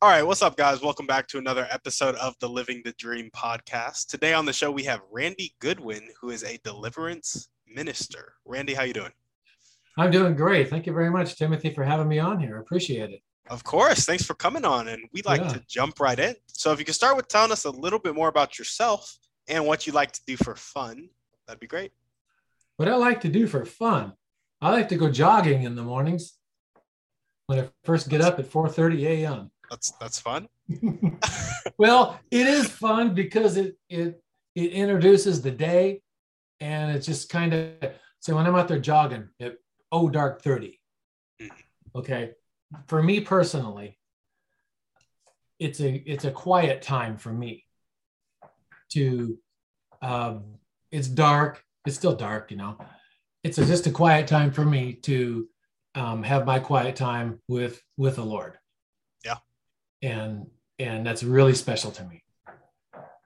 All right, what's up, guys? Welcome back to another episode of the Living the Dream podcast. Today on the show we have Randy Goodwin, who is a deliverance minister. Randy, how you doing? I'm doing great. Thank you very much, Timothy, for having me on here. I appreciate it. Of course. Thanks for coming on. And we'd like yeah. to jump right in. So, if you could start with telling us a little bit more about yourself and what you like to do for fun, that'd be great. What I like to do for fun, I like to go jogging in the mornings when I first get up at 4:30 a.m. That's that's fun. well, it is fun because it it it introduces the day, and it's just kind of so when I'm out there jogging at oh dark 30. Mm-hmm. Okay, for me personally, it's a it's a quiet time for me. To, um, it's dark. It's still dark, you know. It's a, just a quiet time for me to um, have my quiet time with with the Lord and and that's really special to me.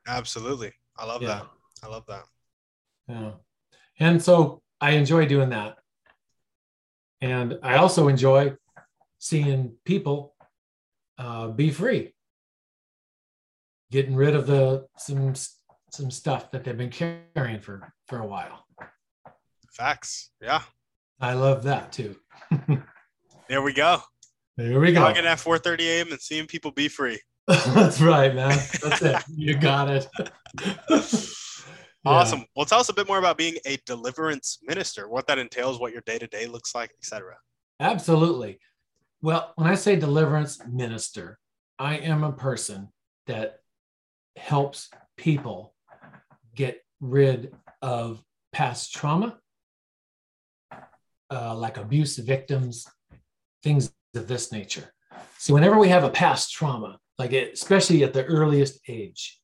Absolutely. I love yeah. that. I love that. Yeah. And so i enjoy doing that. And i also enjoy seeing people uh, be free. Getting rid of the some some stuff that they've been carrying for for a while. Facts. Yeah. I love that too. There we go there we go. Logging at 4:30 a.m. and seeing people be free. That's right, man. That's it. You got it. awesome. Yeah. Well, tell us a bit more about being a deliverance minister, what that entails, what your day to day looks like, etc. Absolutely. Well, when I say deliverance minister, I am a person that helps people get rid of past trauma, uh, like abuse victims, things of this nature. See, whenever we have a past trauma, like it, especially at the earliest age,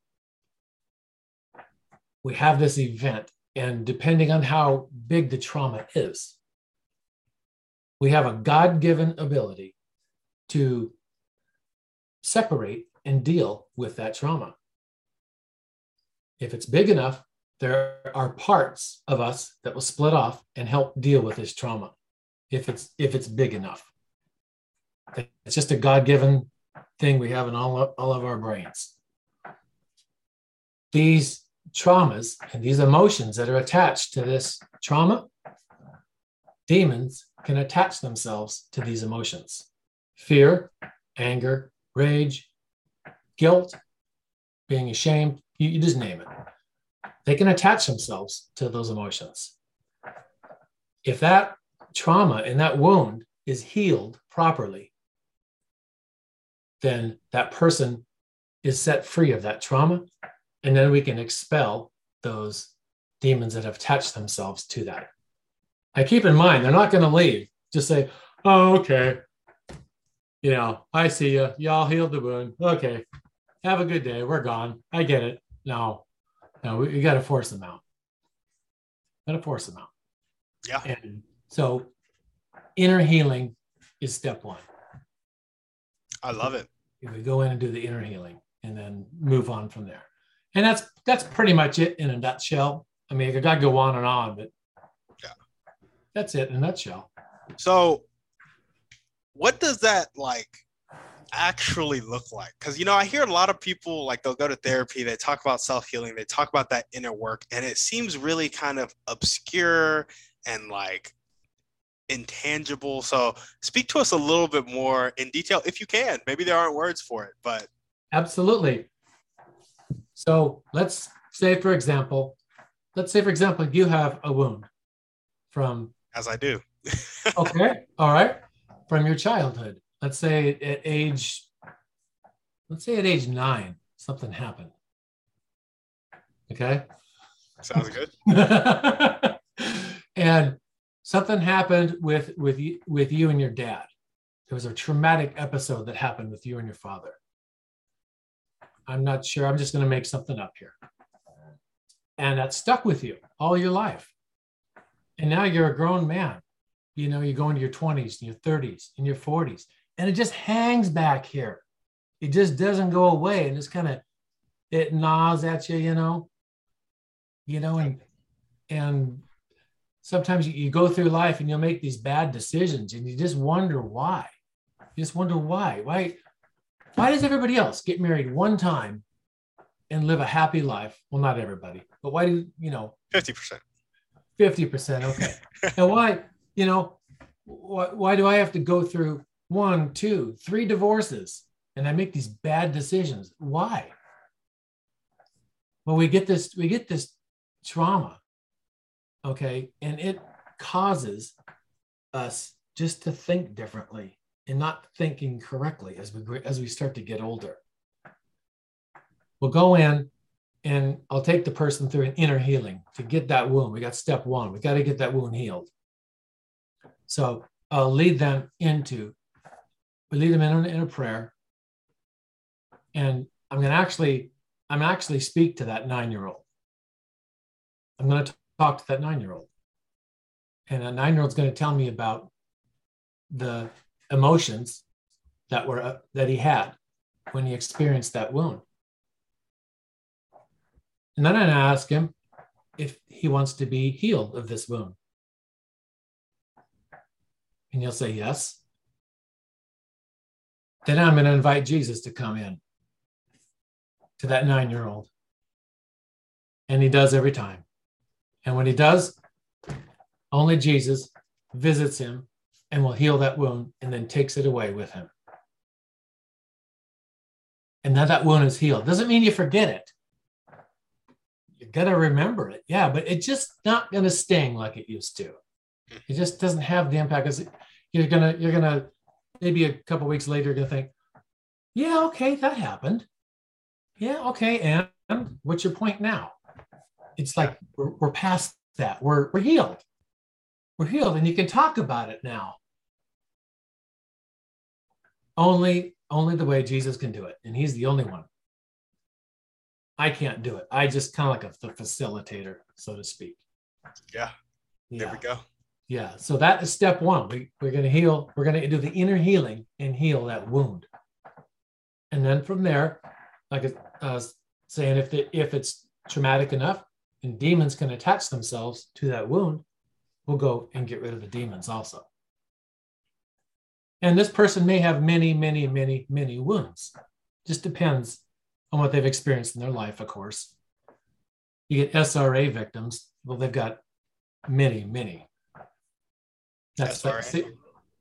we have this event, and depending on how big the trauma is, we have a God given ability to separate and deal with that trauma. If it's big enough, there are parts of us that will split off and help deal with this trauma if it's if it's big enough it's just a God-given thing we have in all of, all of our brains. These traumas and these emotions that are attached to this trauma, demons can attach themselves to these emotions. Fear, anger, rage, guilt, being ashamed, you, you just name it. They can attach themselves to those emotions. If that trauma and that wound is healed properly, then that person is set free of that trauma. And then we can expel those demons that have attached themselves to that. I keep in mind, they're not going to leave. Just say, oh, okay. You know, I see you. Y'all healed the wound. Okay. Have a good day. We're gone. I get it. No, no, we, we got to force them out. Got to force them out. Yeah. And so inner healing is step one. I love it. If we go in and do the inner healing and then move on from there. And that's that's pretty much it in a nutshell. I mean, I could go on and on, but yeah, that's it in a nutshell. So, what does that like actually look like? Because you know, I hear a lot of people like they'll go to therapy, they talk about self healing, they talk about that inner work, and it seems really kind of obscure and like intangible. So speak to us a little bit more in detail if you can. Maybe there aren't words for it, but absolutely. So let's say, for example, let's say, for example, you have a wound from as I do. okay. All right. From your childhood. Let's say at age, let's say at age nine, something happened. Okay. Sounds good. and something happened with with you, with you and your dad there was a traumatic episode that happened with you and your father. I'm not sure. I'm just going to make something up here. And that stuck with you all your life. And now you're a grown man. You know, you go into your 20s and your 30s and your 40s, and it just hangs back here. It just doesn't go away. And it's kind of, it gnaws at you, you know, you know, and, and sometimes you, you go through life and you'll make these bad decisions and you just wonder why. You just wonder why. Why, why does everybody else get married one time and live a happy life? Well, not everybody, but why do you know? 50%. 50%. Okay. and why, you know, why, why do I have to go through one, two, three divorces and I make these bad decisions? Why? Well, we get this, we get this trauma. Okay. And it causes us just to think differently and not thinking correctly as we as we start to get older. We'll go in and I'll take the person through an inner healing to get that wound. We got step one. We got to get that wound healed. So I'll lead them into, we lead them in, in a prayer. And I'm going to actually, I'm actually speak to that nine-year-old. I'm going to talk to that nine-year-old. And a nine-year-old's going to tell me about the emotions that were uh, that he had when he experienced that wound. And then I ask him if he wants to be healed of this wound. And he'll say yes. Then I'm going to invite Jesus to come in to that nine year old. And he does every time. And when he does, only Jesus visits him and will heal that wound and then takes it away with him. And now that wound is healed. Doesn't mean you forget it. You got to remember it. Yeah, but it's just not going to sting like it used to. It just doesn't have the impact. Because you're gonna, you're gonna, maybe a couple weeks later, you're gonna think, yeah, okay, that happened. Yeah, okay, and what's your point now? It's like we're, we're past that. We're we're healed. We're healed, and you can talk about it now. Only, only the way Jesus can do it. And he's the only one. I can't do it. I just kind of like a the facilitator, so to speak. Yeah. yeah. There we go. Yeah. So that is step one. We, we're going to heal. We're going to do the inner healing and heal that wound. And then from there, like I was saying, if the, if it's traumatic enough and demons can attach themselves to that wound, we'll go and get rid of the demons also. And this person may have many, many, many, many wounds. Just depends on what they've experienced in their life, of course. You get SRA victims, well, they've got many, many. That's that,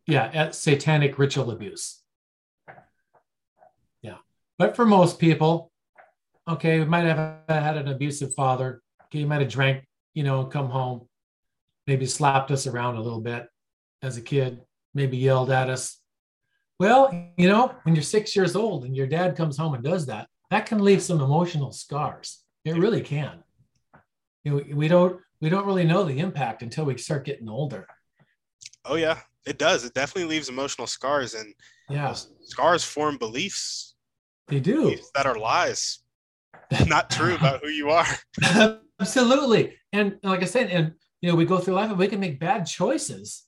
yeah, satanic ritual abuse. Yeah. But for most people, okay, we might have had an abusive father. You might have drank, you know, come home, maybe slapped us around a little bit as a kid maybe yelled at us. Well, you know, when you're six years old and your dad comes home and does that, that can leave some emotional scars. It really can. You know, we don't we don't really know the impact until we start getting older. Oh yeah, it does. It definitely leaves emotional scars, and yeah, scars form beliefs. They do beliefs that are lies, not true about who you are. Absolutely, and like I said, and you know, we go through life and we can make bad choices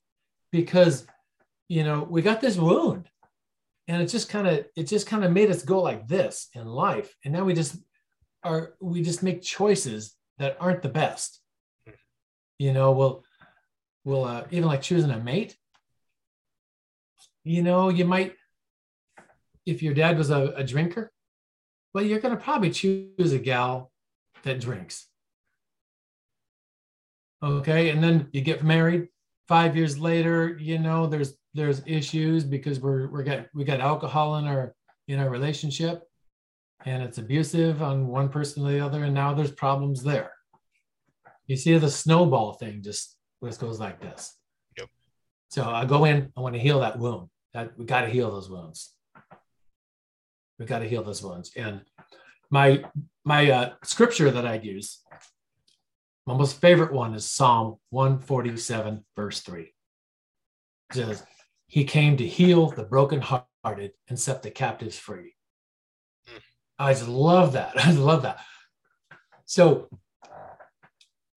because you know, we got this wound and it just kind of it just kind of made us go like this in life. And now we just are we just make choices that aren't the best. You know we'll we'll uh, even like choosing a mate. You know you might if your dad was a, a drinker well you're going to probably choose a gal that drinks okay and then you get married. Five years later you know there's there's issues because we're we're got we got alcohol in our in our relationship and it's abusive on one person or the other and now there's problems there. You see the snowball thing just just goes like this. Yep. so i go in i want to heal that wound. That we got to heal those wounds. We got to heal those wounds. And my my uh, scripture that i use my most favorite one is psalm 147 verse 3 it says he came to heal the brokenhearted and set the captives free. Mm. I just love that. I love that. So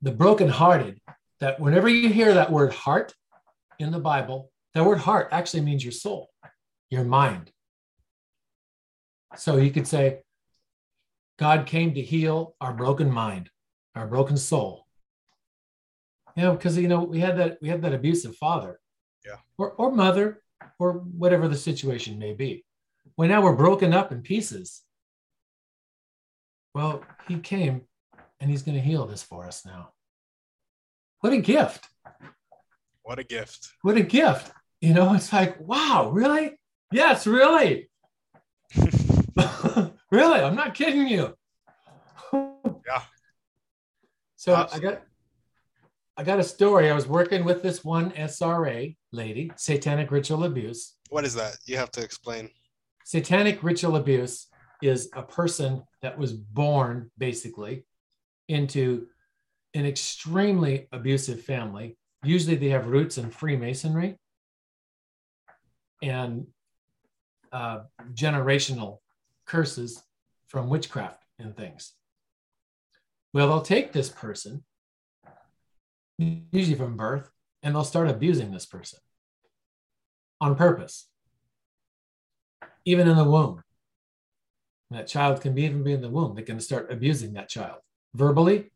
the brokenhearted, that whenever you hear that word heart in the Bible, that word heart actually means your soul, your mind. So you could say, God came to heal our broken mind, our broken soul. You know, because you know, we had that we had that abusive father. Yeah. Or or mother, or whatever the situation may be. Well, now we're broken up in pieces. Well, he came and he's going to heal this for us now. What a gift. What a gift. What a gift. You know, it's like, wow, really? Yes, really. really, I'm not kidding you. So I got I got a story. I was working with this one SRA lady, satanic ritual abuse. What is that? You have to explain. Satanic ritual abuse is a person that was born basically into an extremely abusive family. Usually they have roots in Freemasonry and uh, generational curses from witchcraft and things. Well, they'll take this person, usually from birth, and they'll start abusing this person on purpose, even in the womb. That child can be even be in the womb. They can start abusing that child verbally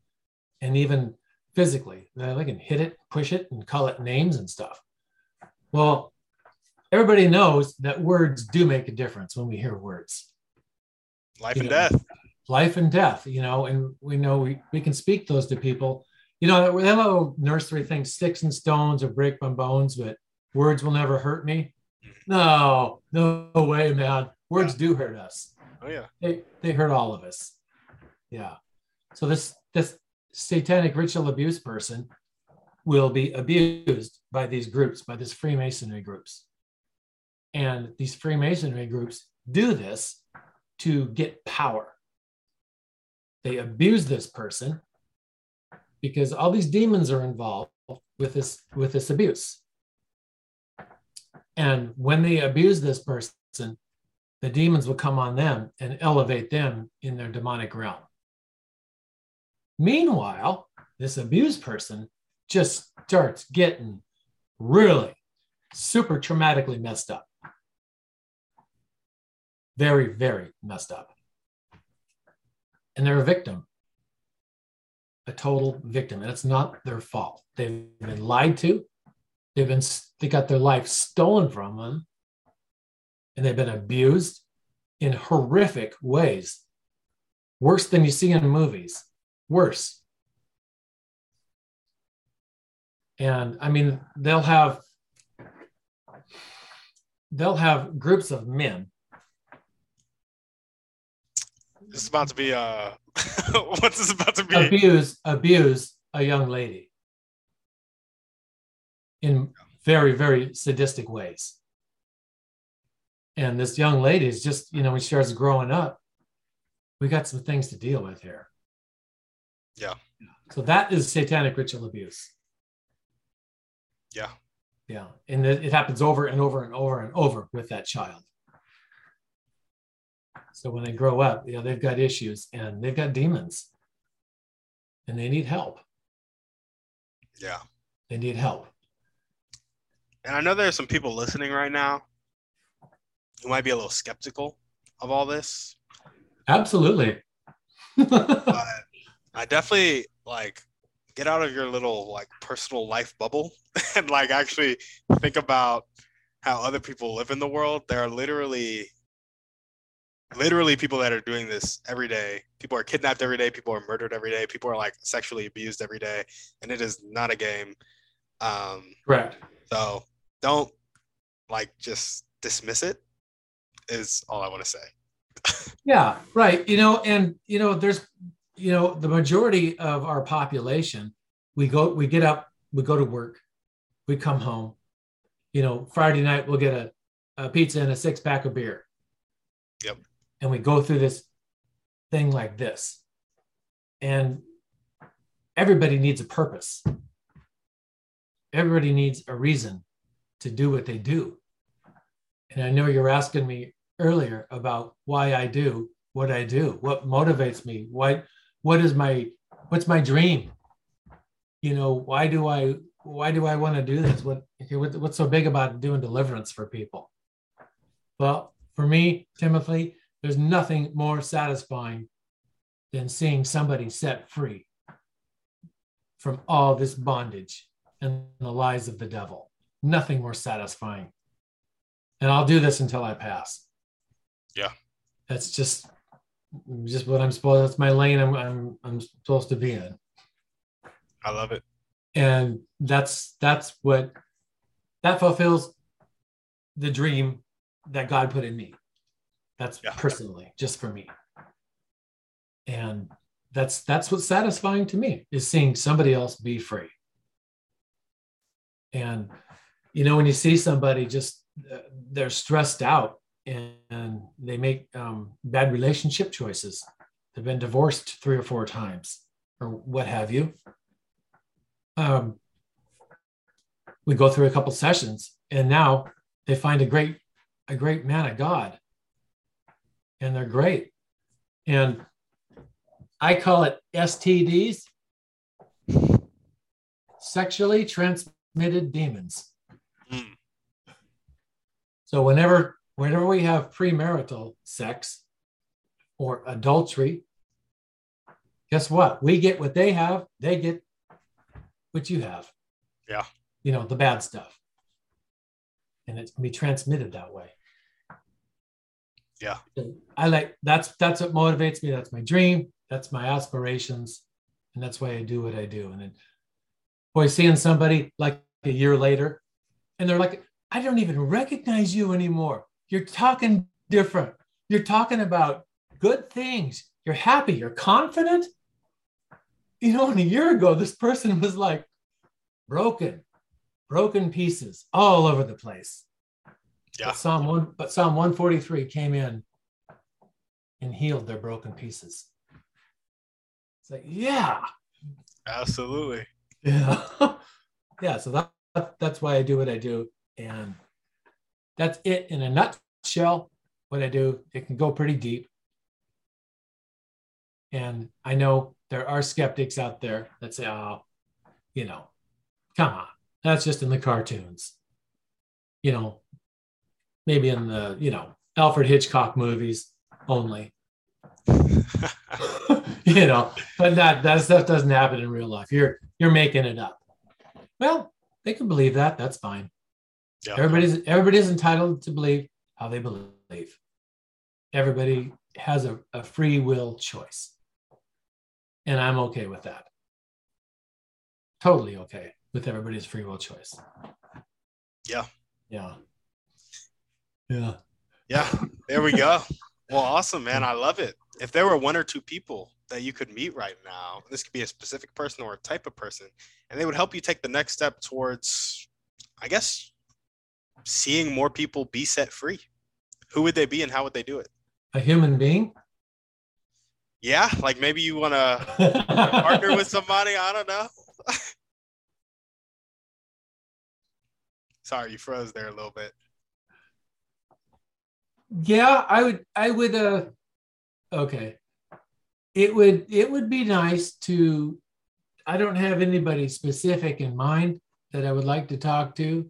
and even physically. They can hit it, push it, and call it names and stuff. Well, everybody knows that words do make a difference when we hear words. Life you and know, death. Life and death, you know, and we know we, we can speak those to people. You know, that little nursery thing, sticks and stones will break my bones, but words will never hurt me. No, no way, man. Words yeah. do hurt us. Oh yeah. They they hurt all of us. Yeah. So this this satanic ritual abuse person will be abused by these groups, by these Freemasonry groups. And these Freemasonry groups do this to get power. They abuse this person because all these demons are involved with this with this abuse. And when they abuse this person, the demons will come on them and elevate them in their demonic realm. Meanwhile, this abused person just starts getting really super traumatically messed up. Very, very messed up. And they're a victim, a total victim. And it's not their fault. They've been lied to. They've been, they got their life stolen from them. And they've been abused in horrific ways, worse than you see in movies worse. And I mean, they'll have they'll have groups of men. This is about to be uh what's this about to be? Abuse abuse a young lady in very, very sadistic ways. And this young lady is just, you know, when she starts growing up, we got some things to deal with here. Yeah. So that is satanic ritual abuse. Yeah. Yeah. And it, it happens over and over and over and over with that child. So when they grow up, you know, they've got issues and they've got demons and they need help. Yeah. They need help. And I know there are some people listening right now who might be a little skeptical of all this. Absolutely. but I definitely like get out of your little like personal life bubble and like actually think about how other people live in the world. There are literally literally people that are doing this every day. People are kidnapped every day, people are murdered every day, people are like sexually abused every day, and it is not a game. Um Correct. So don't like just dismiss it is all I want to say. yeah, right. You know, and you know, there's you know, the majority of our population, we go, we get up, we go to work, we come home. You know, Friday night we'll get a, a pizza and a six pack of beer. Yep. And we go through this thing like this. And everybody needs a purpose. Everybody needs a reason to do what they do. And I know you're asking me earlier about why I do what I do, what motivates me, what what is my what's my dream? You know, why do I why do I want to do this? What what's so big about doing deliverance for people? Well, for me, Timothy, there's nothing more satisfying than seeing somebody set free from all this bondage and the lies of the devil. Nothing more satisfying. And I'll do this until I pass. Yeah. That's just just what I'm supposed that's my lane I'm I'm I'm supposed to be in. I love it. And that's that's what that fulfills the dream that God put in me. That's yeah. personally just for me. And that's that's what's satisfying to me is seeing somebody else be free. And you know when you see somebody just uh, they're stressed out and, and they make um, bad relationship choices. They've been divorced three or four times or what have you. Um, we go through a couple sessions and now they find a great a great man of God and they're great. And I call it STDs, sexually transmitted demons. Mm. So whenever whenever we have premarital sex or adultery, guess what? We get what they have, they get what you have. Yeah. You know, the bad stuff. And it can be transmitted that way. Yeah. I like that's that's what motivates me. That's my dream. That's my aspirations. And that's why I do what I do. And then boy, seeing somebody like a year later, and they're like, I don't even recognize you anymore. You're talking different. You're talking about good things. You're happy. You're confident. You know, and a year ago, this person was like broken, broken pieces all over the place. Yeah. But Psalm one, but Psalm 143 came in and healed their broken pieces. It's like, yeah. Absolutely. Yeah. yeah. So that, that's why I do what I do. And that's it in a nutshell. What I do, it can go pretty deep. And I know there are skeptics out there that say, oh, you know, come on, that's just in the cartoons. You know, maybe in the, you know, Alfred Hitchcock movies only. you know, but that that stuff doesn't happen in real life. You're you're making it up. Well, they can believe that. That's fine. Yeah. Everybody's everybody's entitled to believe how they believe. Everybody has a, a free will choice. And I'm okay with that. Totally okay with everybody's free will choice. Yeah. Yeah. Yeah. Yeah. There we go. well, awesome, man. I love it. If there were one or two people that you could meet right now, this could be a specific person or a type of person, and they would help you take the next step towards, I guess, seeing more people be set free, who would they be and how would they do it? A human being? Yeah, like maybe you want to partner with somebody. I don't know. Sorry, you froze there a little bit. Yeah, I would. I would. Uh, okay. It would. It would be nice to. I don't have anybody specific in mind that I would like to talk to,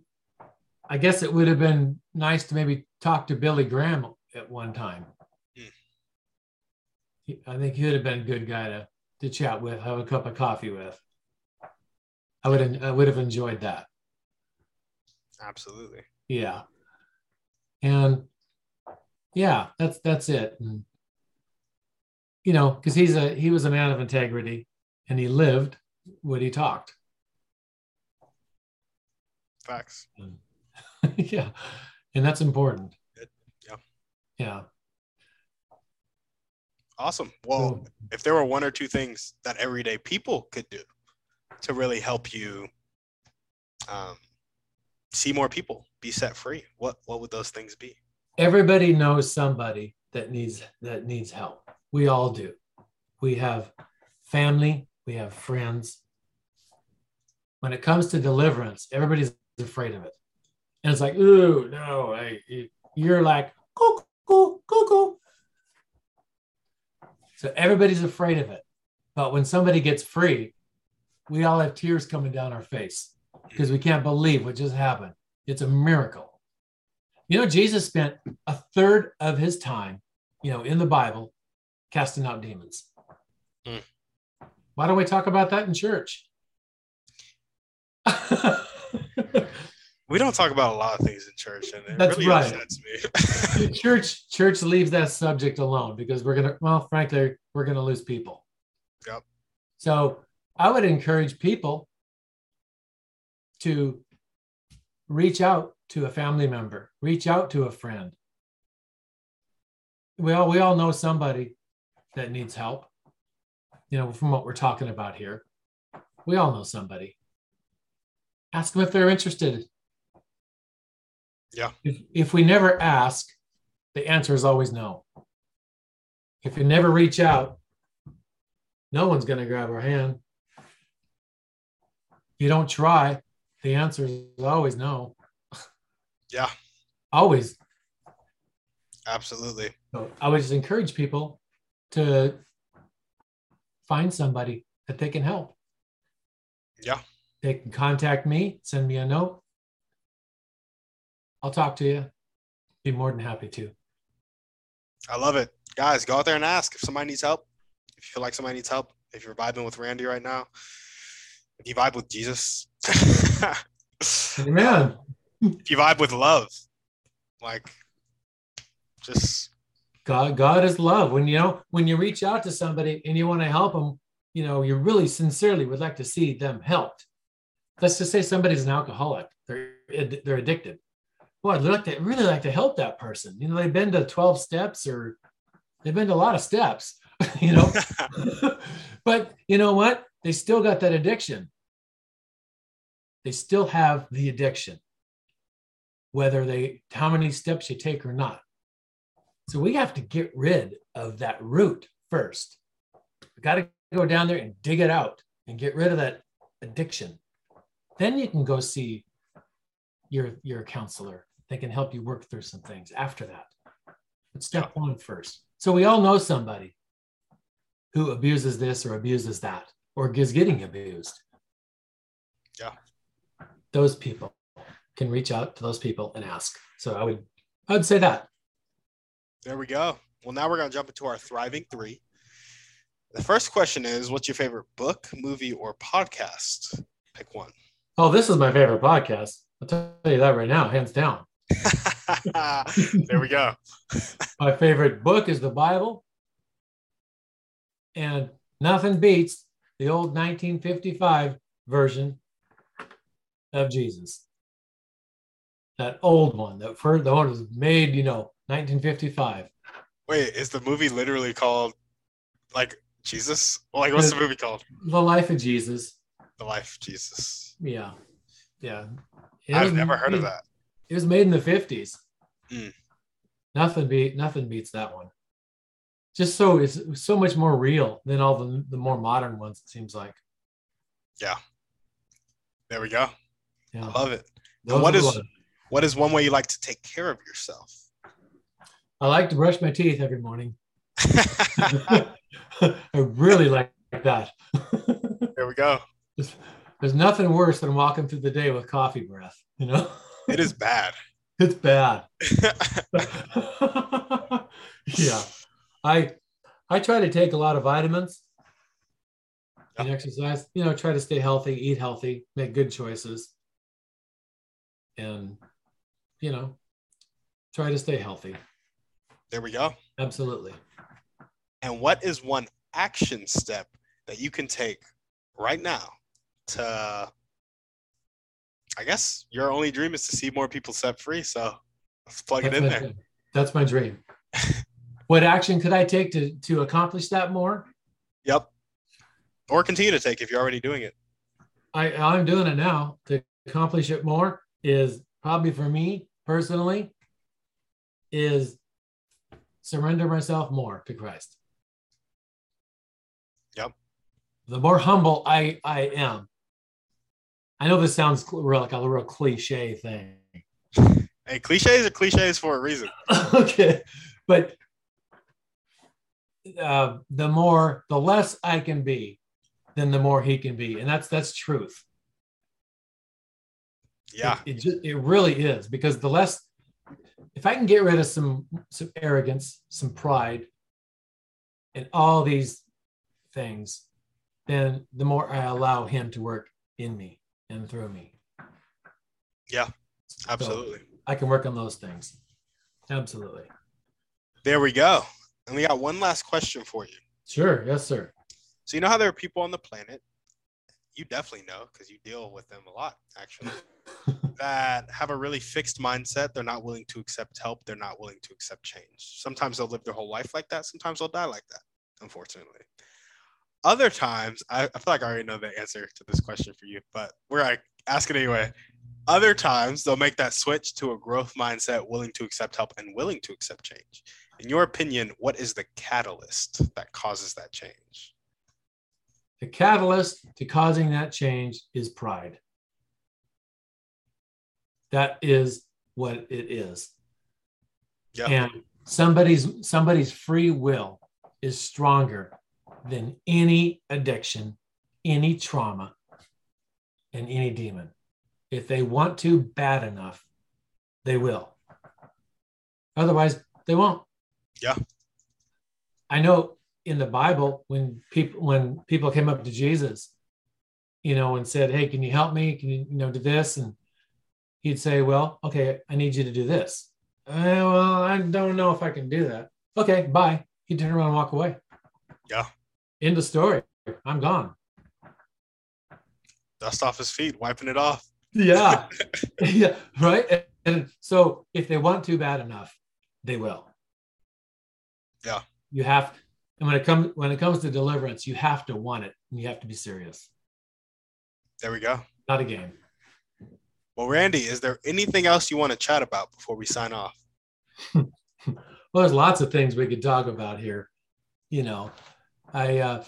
I guess it would have been nice to maybe talk to Billy Graham at one time. Mm. I think he would have been a good guy to, to chat with, have a cup of coffee with. I would I would have enjoyed that. Absolutely. Yeah. And yeah, that's that's it. And, you know, because he's a he was a man of integrity and he lived what he talked. Facts. And, yeah. And that's important. Yeah. Yeah. Awesome. Well, if there were one or two things that everyday people could do to really help you um, see more people be set free, what what would those things be? Everybody knows somebody that needs that needs help. We all do. We have family, we have friends. When it comes to deliverance, everybody's afraid of it and it's like, ooh, no, I, you're like, cuckoo, cuckoo. So everybody's afraid of it. But when somebody gets free, we all have tears coming down our face because we can't believe what just happened. It's a miracle. You know, Jesus spent a third of his time, you know, in the Bible casting out demons. Mm. Why don't we talk about that in church? we don't talk about a lot of things in church, and it That's really right. upsets me. church church leaves that subject alone because we're gonna well, frankly, we're gonna lose people. Yep. So I would encourage people to reach out to a family member, reach out to a friend. We all we all know somebody that needs help. You know, from what we're talking about here, we all know somebody. Ask them if they're interested yeah. If, if we never ask, the answer is always no. If you never reach out, no one's going to grab our hand. If you don't try, the answer is always no. Yeah. Always. Absolutely. So I would just encourage people to find somebody that they can help. Yeah. They can contact me, send me a note. I'll talk to you. Be more than happy to. I love it. Guys, go out there and ask if somebody needs help. If you feel like somebody needs help, if you're vibing with Randy right now, if you vibe with Jesus, Amen. If you vibe with love, like just God, God is love. When you know, when you reach out to somebody and you want to help them, you know, you really sincerely would like to see them helped. Let's just say somebody's an alcoholic. They're they're addicted boy, I'd like to really like to help that person. You know, they've been to 12 steps or they've been to a lot of steps, you know. but you know what? They still got that addiction. They still have the addiction, whether they how many steps you take or not. So we have to get rid of that root first. We got to go down there and dig it out and get rid of that addiction. Then you can go see your your counselor. They can help you work through some things after that. But step one first. So we all know somebody who abuses this or abuses that or is getting abused. Yeah. Those people can reach out to those people and ask. So I would I would say that. There we go. Well, now we're gonna jump into our thriving three. The first question is what's your favorite book, movie, or podcast? Pick one. Oh, this is my favorite podcast. I'll tell you that right now, hands down. there we go. My favorite book is the Bible. And nothing beats the old 1955 version of Jesus. That old one, that first, the one was made, you know, 1955. Wait, is the movie literally called like Jesus? Like, what's the, the movie called? The Life of Jesus. The Life of Jesus. Yeah. Yeah. It I've was, never heard it, of that. It was made in the 50s. Mm. Nothing beat nothing beats that one. Just so it's so much more real than all the, the more modern ones, it seems like. Yeah. There we go. Yeah. I love it. what is what is one way you like to take care of yourself? I like to brush my teeth every morning. I really like that. there we go. There's, there's nothing worse than walking through the day with coffee breath, you know? It is bad. It's bad. yeah. I I try to take a lot of vitamins and exercise. You know, try to stay healthy, eat healthy, make good choices. And you know, try to stay healthy. There we go. Absolutely. And what is one action step that you can take right now to I guess your only dream is to see more people set free. So let's plug that's it in there. Dream. That's my dream. what action could I take to to accomplish that more? Yep. Or continue to take if you're already doing it. I I'm doing it now to accomplish it more is probably for me personally is surrender myself more to Christ. Yep. The more humble I I am, I know this sounds real, like a real cliche thing, Hey, cliches are cliches for a reason. okay, but uh, the more, the less I can be, then the more he can be, and that's that's truth. Yeah, it, it, just, it really is because the less, if I can get rid of some some arrogance, some pride, and all these things, then the more I allow him to work in me and through me. Yeah, absolutely. So I can work on those things. Absolutely. There we go. And we got one last question for you. Sure. Yes, sir. So you know how there are people on the planet, you definitely know because you deal with them a lot, actually, that have a really fixed mindset. They're not willing to accept help. They're not willing to accept change. Sometimes they'll live their whole life like that. Sometimes they'll die like that, unfortunately. Other times, I, I feel like I already know the answer to this question for you, but we're like, ask it anyway. Other times, they'll make that switch to a growth mindset, willing to accept help and willing to accept change. In your opinion, what is the catalyst that causes that change? The catalyst to causing that change is pride. That is what it is. Yeah. And somebody's somebody's free will is stronger than any addiction, any trauma, and any demon. If they want to bad enough, they will. Otherwise, they won't. Yeah. I know in the Bible when people when people came up to Jesus, you know, and said, "Hey, can you help me? Can you, you know, do this?" and he'd say, "Well, okay, I need you to do this." Uh, well, I don't know if I can do that. Okay, bye. He'd turn around and walk away. Yeah. End of story. I'm gone. Dust off his feet, wiping it off. Yeah. yeah. Right. And, and so if they want to bad enough, they will. Yeah. You have and when it comes when it comes to deliverance, you have to want it and you have to be serious. There we go. Not a game. Well, Randy, is there anything else you want to chat about before we sign off? well, there's lots of things we could talk about here. You know, I uh,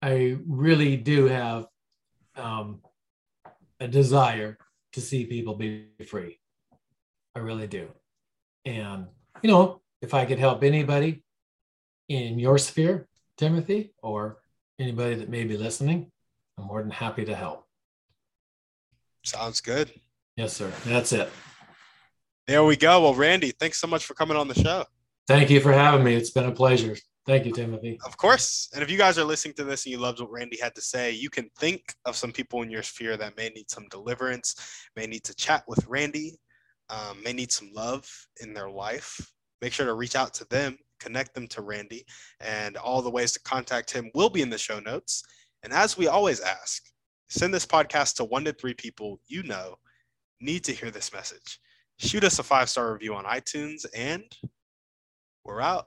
I really do have um, a desire to see people be free. I really do. And you know, if I could help anybody in your sphere, Timothy, or anybody that may be listening, I'm more than happy to help. Sounds good. Yes, sir. That's it. There we go. Well, Randy, thanks so much for coming on the show. Thank you for having me. It's been a pleasure. Thank you, Timothy. Of course. And if you guys are listening to this and you loved what Randy had to say, you can think of some people in your sphere that may need some deliverance, may need to chat with Randy, um, may need some love in their life. Make sure to reach out to them, connect them to Randy, and all the ways to contact him will be in the show notes. And as we always ask, send this podcast to one to three people you know need to hear this message. Shoot us a five star review on iTunes, and we're out.